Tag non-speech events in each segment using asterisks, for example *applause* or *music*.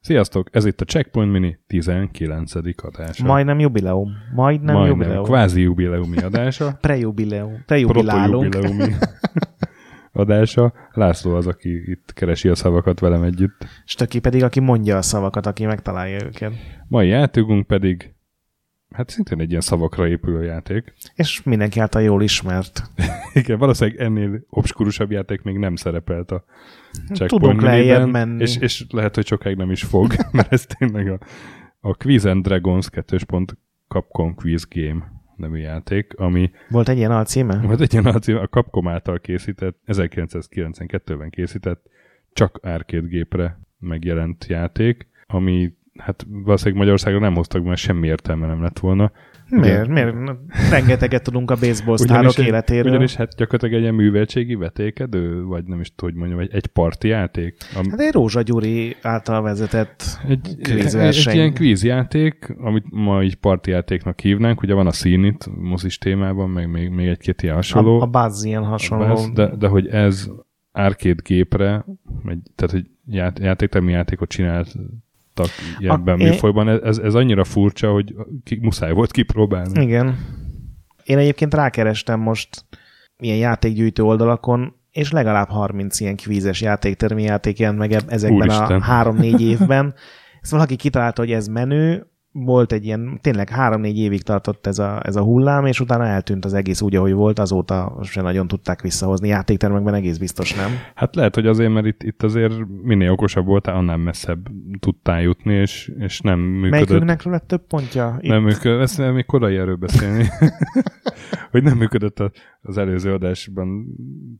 Sziasztok, ez itt a Checkpoint Mini 19. adása. Majdnem jubileum. Majdnem, Majdnem jubileum. kvázi jubileumi adása. *laughs* Prejubileum. Prejubilálunk. *laughs* Adása. László az, aki itt keresi a szavakat velem együtt. Stöki pedig, aki mondja a szavakat, aki megtalálja őket. Mai játékunk pedig, hát szintén egy ilyen szavakra épülő játék. És mindenki által jól ismert. *laughs* Igen, valószínűleg ennél obskurusabb játék még nem szerepelt a Checkpoint Tudunk lejjebb menni. És, és lehet, hogy sokáig nem is fog, *laughs* mert ez tényleg a, a Quiz and Dragons 2. Capcom Quiz Game nevű játék, ami Volt egy ilyen alcíme? volt egy ilyen alcím, a Capcom által készített, 1992-ben készített, csak arcade gépre megjelent játék, ami hát valószínűleg Magyarországon nem hoztak, mert semmi értelme nem lett volna. Miért? Miért? Rengeteget tudunk a baseball sztárok egy- életéről. ugyanis hát gyakorlatilag egy ilyen műveltségi vetékedő, vagy nem is tudom, hogy mondjam, egy, egy parti játék. Am, Hát egy Rózsa Gyuri által vezetett egy, egy, kvízverseny. egy ilyen kvízjáték, amit ma így parti játéknak hívnánk, ugye van a színit mozis témában, meg még, még egy-két ilyen hasonló. A, a Buzz ilyen hasonló. Besz, de, de hogy ez arcade gépre, egy, tehát hogy ját, játéktermi játékot csináltak ebben a műfajban, ez, ez annyira furcsa, hogy ki, muszáj volt kipróbálni. Igen. Én egyébként rákerestem most ilyen játékgyűjtő oldalakon, és legalább 30 ilyen kvízes játéktermi játék jelent meg ezekben Úristen. a három-négy *laughs* évben. Ezt valaki kitalálta, hogy ez menő, volt egy ilyen, tényleg három-négy évig tartott ez a, ez a hullám, és utána eltűnt az egész úgy, ahogy volt, azóta se nagyon tudták visszahozni. Játéktermekben egész biztos nem. Hát lehet, hogy azért, mert itt, itt azért minél okosabb voltál, annál messzebb tudtál jutni, és, és nem működött. Melyikünknek lett több pontja? Itt? Nem működött, ezt még korai erről beszélni, *laughs* hogy nem működött az előző adásban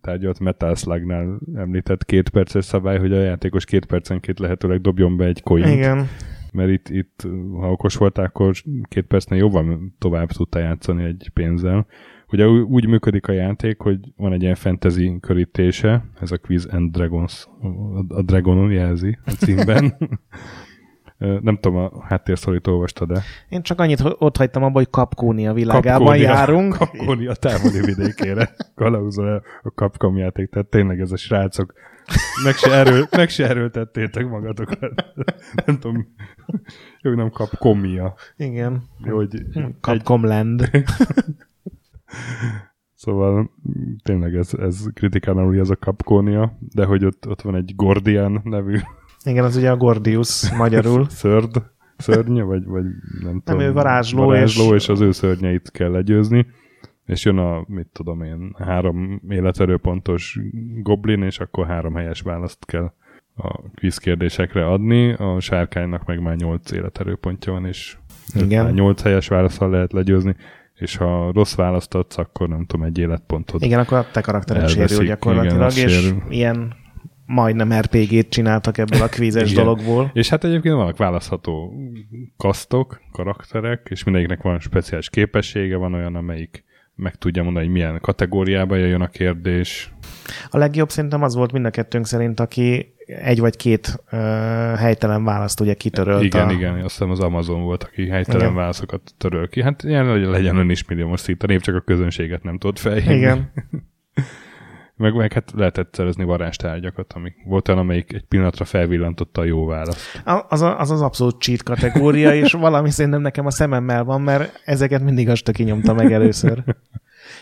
tárgyalt Metal Slugnál említett két perces szabály, hogy a játékos két percenként lehetőleg dobjon be egy coin Igen. Mert itt, itt, ha okos voltál, akkor két percnél jóval tovább tudtál játszani egy pénzzel. Ugye úgy működik a játék, hogy van egy ilyen fantasy körítése, ez a Quiz and Dragons, a Dragonon jelzi a címben. *laughs* Nem tudom, a háttérszorít olvastad de Én csak annyit ott hagytam abba, hogy Kapkónia világában Kapkónia- járunk. *laughs* Kapkónia távoli vidékére kalauzol el a Capcom játék, tehát tényleg ez a srácok meg se, erő, meg se erőltettétek magatokat. *laughs* Nem tudom, jó, nem Capcomia. Igen. Hogy egy, Capcom Land. *laughs* szóval tényleg ez, ez kritikán aluli ez a Capconia, de hogy ott, ott van egy Gordian nevű Igen, az ugye a Gordius magyarul. *laughs* szörd, szörnye, vagy, vagy nem tudom. ő varázsló, varázsló és... és- az ő szörnyeit kell legyőzni. És jön a, mit tudom én, három életerőpontos goblin, és akkor három helyes választ kell a quiz kérdésekre adni. A sárkánynak meg már nyolc életerőpontja van, és Igen. nyolc helyes válaszsal lehet legyőzni, és ha rossz választ adsz, akkor nem tudom, egy életpontod. Igen, akkor a te karaktered sérül gyakorlatilag, igen, és sérül. ilyen majdnem RPG-t csináltak ebből a kvízes Igen. dologból. És hát egyébként vannak választható kasztok, karakterek, és mindegyiknek van speciális képessége, van olyan, amelyik meg tudja mondani, hogy milyen kategóriába jöjjön a kérdés. A legjobb szerintem az volt mind a kettőnk szerint, aki egy vagy két uh, helytelen választ ugye kitörölt. igen, a... igen, azt hiszem az Amazon volt, aki helytelen Igen. válaszokat töröl ki. Hát ilyen legyen- ön is millió most itt, a nép csak a közönséget nem tudott felhívni. Igen. *laughs* Meg, meg hát lehetett szerezni varázstárgyakat, amik volt olyan, amelyik egy pillanatra felvillantotta a jó választ. Az, a, az az abszolút cheat kategória, és valami szerintem nekem a szememmel van, mert ezeket mindig azt kinyomta meg először.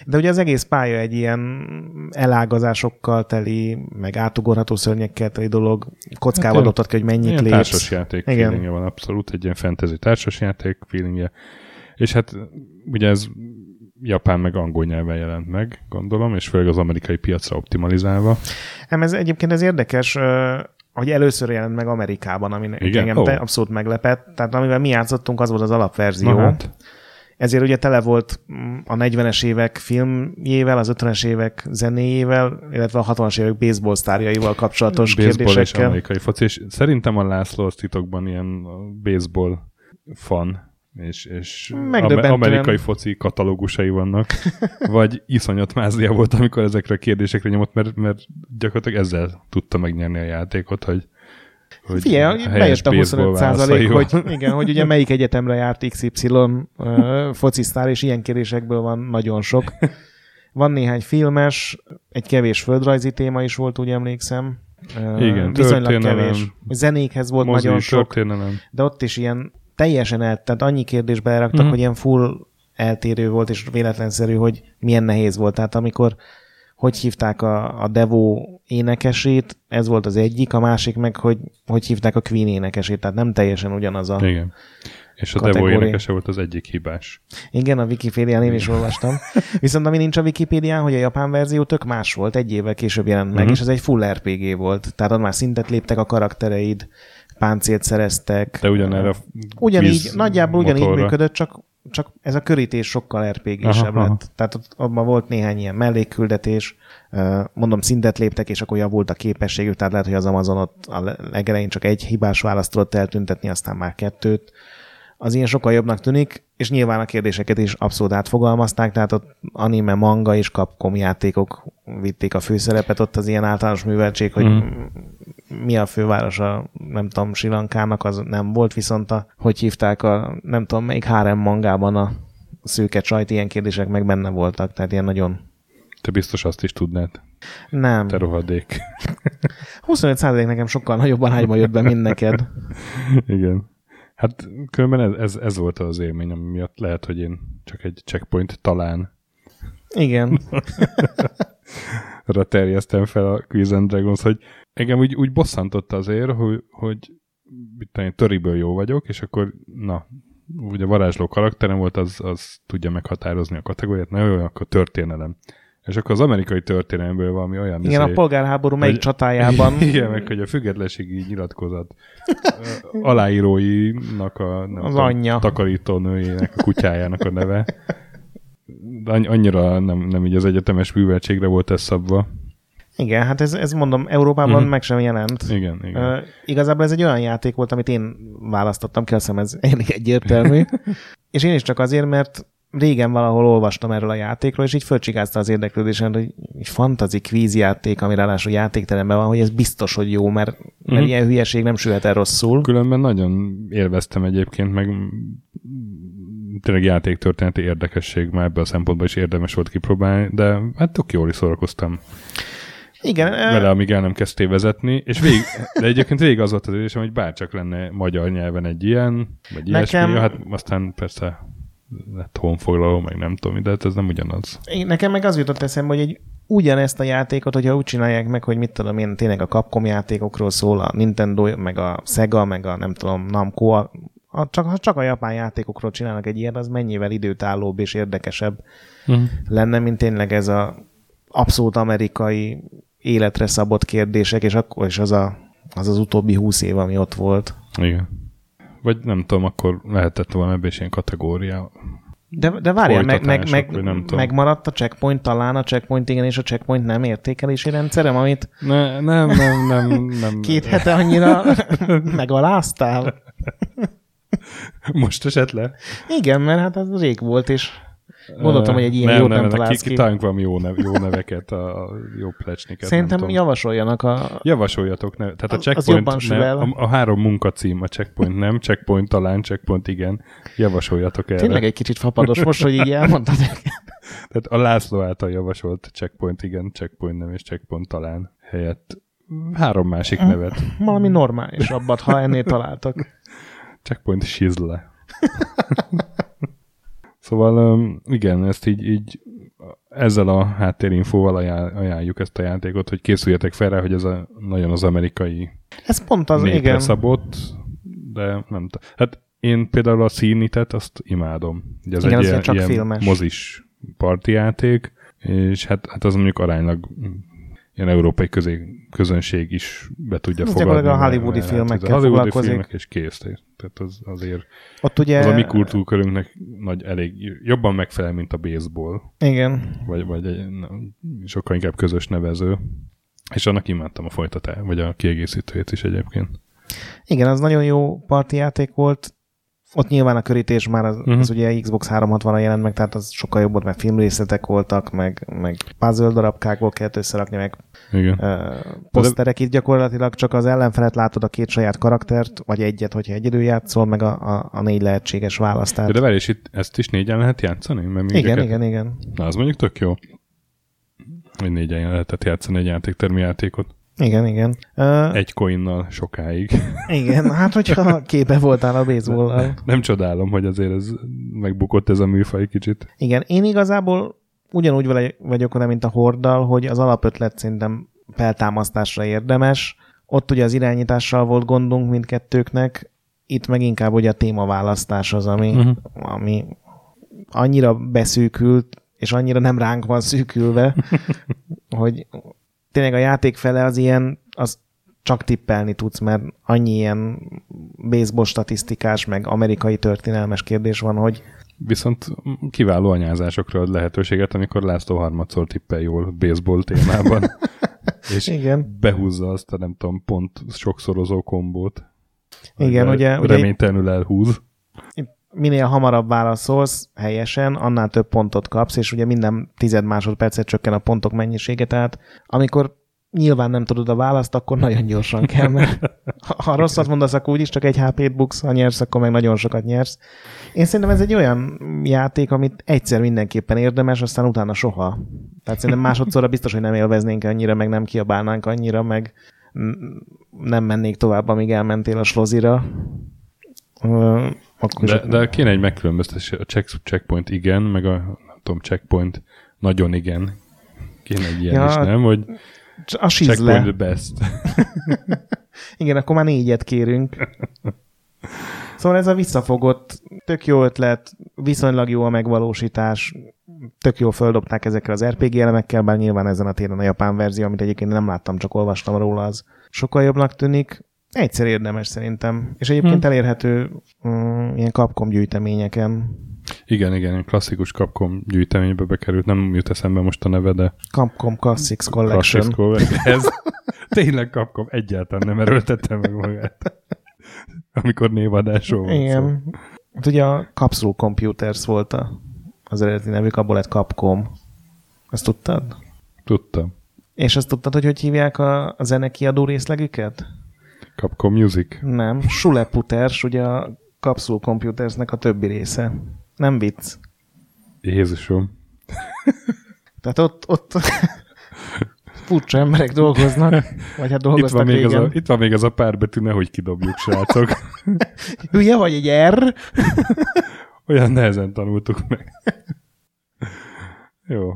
De ugye az egész pálya egy ilyen elágazásokkal teli, meg átugorható szörnyekkel teli dolog. Kockával Hát, dobtad ki, hogy mennyit lépsz. társasjáték Igen. feelingje van abszolút, egy ilyen fantasy társasjáték feelingje. És hát ugye ez japán meg angol nyelven jelent meg, gondolom, és főleg az amerikai piacra optimalizálva. Nem, ez egyébként ez érdekes, hogy először jelent meg Amerikában, ami Igen? Engem te- abszolút meglepett. Tehát amivel mi játszottunk, az volt az alapverzió. Na hát, Ezért ugye tele volt mm, a 40-es évek filmjével, az 50-es évek zenéjével, illetve a 60-as évek baseball sztárjaival kapcsolatos baseball és kérdésekkel. amerikai foci, és szerintem a László az titokban ilyen baseball fan, és, és amerikai foci katalógusai vannak, *laughs* vagy iszonyat mázlia volt, amikor ezekre a kérdésekre nyomott, mert, mert gyakorlatilag ezzel tudta megnyerni a játékot, hogy hogy Figyelj, bejött a baseball 25 százalék, hogy, igen, hogy ugye melyik egyetemre járt XY uh, focisztár, és ilyen kérdésekből van nagyon sok. Van néhány filmes, egy kevés földrajzi téma is volt, úgy emlékszem. Uh, Igen, viszonylag kevés. Zenékhez volt nagyon sok, de ott is ilyen teljesen el, tehát annyi kérdést beleraktak, Mhm. hogy ilyen full eltérő volt, és véletlenszerű, hogy milyen nehéz volt. Tehát amikor hogy hívták a, a Devo énekesét, ez volt az egyik, a másik meg, hogy hogy hívták a Queen énekesét, tehát nem teljesen ugyanaz a... Igen. És a Devo Kategória. énekese volt az egyik hibás. Igen, a Wikipédián én is olvastam. *laughs* Viszont ami nincs a Wikipédián, hogy a japán verzió tök más volt, egy évvel később jelent meg, Mhm. és ez egy full RPG volt. Tehát ott már szintet léptek a karaktereid, páncélt szereztek. De ugyanerre Ugyanígy, nagyjából ugyanígy motorra. működött, csak, csak ez a körítés sokkal RPG-sebb aha. lett. Tehát ott, abban volt néhány ilyen mellékküldetés, mondom, szintet léptek, és akkor javult a képességük, tehát lehet, hogy az Amazon ott a legelején csak egy hibás választ tudott eltüntetni, aztán már kettőt. Az ilyen sokkal jobbnak tűnik, és nyilván a kérdéseket is abszolút átfogalmazták, tehát ott anime, manga és Capcom játékok vitték a főszerepet, ott az ilyen általános műveltség, hogy Mhm. mi a fővárosa, nem tudom, Sri Lankának, az nem volt, viszont a, hogy hívták a, nem tudom, melyik hárem mangában a szőke csajt, ilyen kérdések meg benne voltak, tehát ilyen nagyon Te biztos azt is tudnád. nem. Te rohadék. *laughs* 25% nekem sokkal nagyobb arányban jött be, mint neked. *laughs* Igen. Hát különben ez, ez, ez volt az élmény, ami miatt lehet, hogy én csak egy checkpoint talán Igen. *laughs* arra terjesztem fel a Quiz and Dragons, hogy engem úgy, úgy bosszantotta azért, hogy, hogy mit töriből jó vagyok, és akkor na, ugye varázsló karakterem volt, az, az tudja meghatározni a kategóriát, na jó, akkor történelem. És akkor az amerikai történelemből valami olyan... Igen, a izé- polgárháború melyik hogy- csatájában. *laughs* Igen, meg hogy a függetlenségi nyilatkozat *laughs* aláíróinak a nem Az tudom, anyja. takarítónőjének, a kutyájának a neve. Annyira nem, nem így az egyetemes műveltségre volt ez szabva. Igen, hát ez, ez mondom, Európában Mhm. meg sem jelent. Igen, igen. Uh, igazából ez egy olyan játék volt, amit én választottam ki, azt hiszem ez *laughs* elég egyértelmű. és én is csak azért, mert régen valahol olvastam erről a játékról, és így fölcsigázta az érdeklődésen, hogy egy fantazi kvíz játék, ami ráadásul játékteremben van, hogy ez biztos, hogy jó, mert, mert Mhm. ilyen hülyeség nem sülhet el rosszul. Különben nagyon élveztem egyébként, meg tényleg játéktörténeti érdekesség már ebből a szempontból is érdemes volt kipróbálni, de hát tök jól is szórakoztam Igen, vele, amíg el nem kezdtél vezetni, és végig, de egyébként végig az volt az érzésem, hogy bárcsak lenne magyar nyelven egy ilyen, vagy Nekem- ilyesmi, hát aztán persze lett honfoglaló, meg nem tudom, de hát ez nem ugyanaz. Én- Nekem meg az jutott eszembe, hogy egy ugyanezt a játékot, hogyha úgy csinálják meg, hogy mit tudom én, tényleg a Capcom játékokról szól, a Nintendo, meg a Sega, meg a nem tudom, Namco, a, a, csak, ha csak a japán játékokról csinálnak egy ilyen, az mennyivel időtállóbb és érdekesebb Uh-huh. lenne, mint tényleg ez a abszolút amerikai életre szabott kérdések, és akkor is az a, az, az utóbbi húsz év, ami ott volt. Igen. Vagy nem tudom, akkor lehetett volna ebben is ilyen kategória. De, de várjál, meg, meg, nem meg, tudom. megmaradt a checkpoint talán, a checkpoint igen, és a checkpoint nem értékelési rendszerem, amit Ne, nem, nem, nem, nem. két hete annyira *laughs* megaláztál. Most esett le? Igen, mert hát az rég volt, és gondoltam, hogy egy ilyen nem, jót nem, nem, nem, találsz ki. ki. Kitaláljunk valami jó, nev, jó neveket, a jó plecsniket. Szerintem nem javasoljanak a... Javasoljatok, ne, tehát a Az- az checkpoint, jobban sül ne, el. a, a, három munkacím, a checkpoint nem, checkpoint talán, checkpoint igen, javasoljatok erre. Tényleg egy kicsit fapados most, hogy így elmondtad. *laughs* Tehát a László által javasolt checkpoint igen, checkpoint nem és checkpoint talán helyett három másik Hm. nevet. Valami normálisabbat, ha ennél találtak. Checkpoint Shizle. *laughs* szóval igen, ezt így, így ezzel a háttérinfóval ajánl- ajánljuk ezt a játékot, hogy készüljetek fel rá, hogy ez a, nagyon az amerikai Ez pont az, igen. szabott, de nem tudom. Hát én például a színitet azt imádom. Ugye ez Igen, egy ilyen, csak ilyen filmes. mozis partijáték, és hát, hát az mondjuk aránylag ilyen európai közé, közönség is be tudja Ez fogadni. gyakorlatilag a hollywoodi mert filmekkel a hollywoodi filmek, és kész. Tehát az azért, Ott ugye... az a mi kultúrkörünknek nagy, elég, jobban megfelel, mint a baseball, Igen. vagy, vagy egy, sokkal inkább közös nevező. És annak imádtam a folytatát, vagy a kiegészítőjét is egyébként. Igen, az nagyon jó parti játék volt. Ott nyilván a körítés már az, uh-huh. az ugye Xbox 360-ra jelent meg, tehát az sokkal jobb volt, mert filmrészletek voltak, meg, meg puzzle darabkákból kellett összerakni, meg Igen. uh, poszterek itt gyakorlatilag csak az ellenfelet látod a két saját karaktert, vagy egyet, hogyha egyedül játszol, meg a, a, a négy lehetséges választ. De, várj, és itt ezt is négyen lehet játszani? Mert igen, igen, igen, igen. Na, az mondjuk tök jó. Hogy négyen lehetett játszani egy játéktermi játékot. Igen, igen. Uh, Egy coinnal sokáig. igen, hát hogyha képe voltál a baseball Nem csodálom, hogy azért ez megbukott ez a műfaj kicsit. Igen, én igazából ugyanúgy vagyok vele, mint a Horddal, hogy az alapötlet szerintem feltámasztásra érdemes. Ott ugye az irányítással volt gondunk mindkettőknek, itt meg inkább ugye a témaválasztás az, ami, uh-huh. ami annyira beszűkült, és annyira nem ránk van szűkülve, *laughs* hogy tényleg a játék fele az ilyen, az csak tippelni tudsz, mert annyi ilyen baseball statisztikás, meg amerikai történelmes kérdés van, hogy Viszont kiváló anyázásokra ad lehetőséget, amikor László harmadszor tippel jól baseball témában. *laughs* és Igen. behúzza azt a nem tudom, pont sokszorozó kombót. Igen, ugye, ugye Reménytelenül elhúz. Minél hamarabb válaszolsz helyesen, annál több pontot kapsz, és ugye minden tized másodpercet csökken a pontok mennyisége, tehát amikor nyilván nem tudod a választ, akkor nagyon gyorsan kell, mert ha, ha rosszat mondasz, akkor úgyis csak egy HP-t buksz, ha nyersz, akkor meg nagyon sokat nyersz. Én szerintem ez egy olyan játék, amit egyszer mindenképpen érdemes, aztán utána soha. Tehát szerintem másodszorra biztos, hogy nem élveznénk annyira, meg nem kiabálnánk annyira, meg nem mennék tovább, amíg elmentél a slozira. Akkor de, de kéne egy megkülönböztetés. A check, checkpoint igen, meg a nem tudom, checkpoint nagyon igen. Kéne egy ilyen ja, is, nem? Hogy a. Checkpoint the best. *laughs* *laughs* Igen, akkor már négyet kérünk. Szóval ez a visszafogott, tök jó ötlet, viszonylag jó a megvalósítás, tök jó földobták ezekkel az RPG elemekkel, bár nyilván ezen a téren a japán verzió, amit egyébként nem láttam, csak olvastam róla, az sokkal jobbnak tűnik. Egyszer érdemes szerintem. És egyébként hmm. elérhető um, ilyen kapkom gyűjteményeken. Igen, igen, klasszikus Capcom gyűjteménybe bekerült, nem jut eszembe most a neve, de... Capcom Classics Collection. Classics Collection. Ez *laughs* tényleg Capcom egyáltalán nem erőltette meg magát. Amikor névadásról volt Igen. Szó. Hát ugye a Capsule Computers volt a, az eredeti nevük, abból lett Capcom. Ezt tudtad? Tudtam. És azt tudtad, hogy hogy hívják a, a zenekiadó részlegüket? Capcom Music? Nem. Schuleputers, ugye a Capsule Computersnek a többi része. Nem vicc. Jézusom. *laughs* Tehát ott, ott *laughs* furcsa emberek dolgoznak, vagy hát dolgoztak itt van, még az a, itt van még az a pár betű, nehogy kidobjuk, srácok. *laughs* Hülye vagy egy R? Olyan nehezen tanultuk meg. Jó.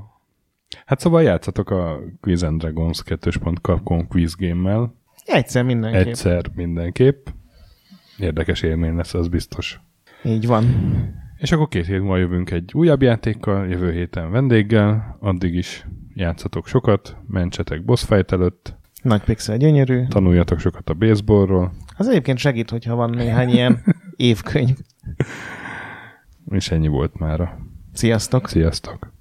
Hát szóval játszatok a Quiz and Dragons 2.capcom quiz game-mel. Egyszer mindenképp. Egyszer mindenképp. Érdekes élmény lesz, az biztos. Így van. És akkor két hét múlva jövünk egy újabb játékkal, jövő héten vendéggel, addig is játszatok sokat, mentsetek boss fight előtt. Nagy pixel gyönyörű. Tanuljatok sokat a baseballról. Az egyébként segít, hogyha van néhány ilyen *laughs* évkönyv. És ennyi volt mára. Sziasztok! Sziasztok!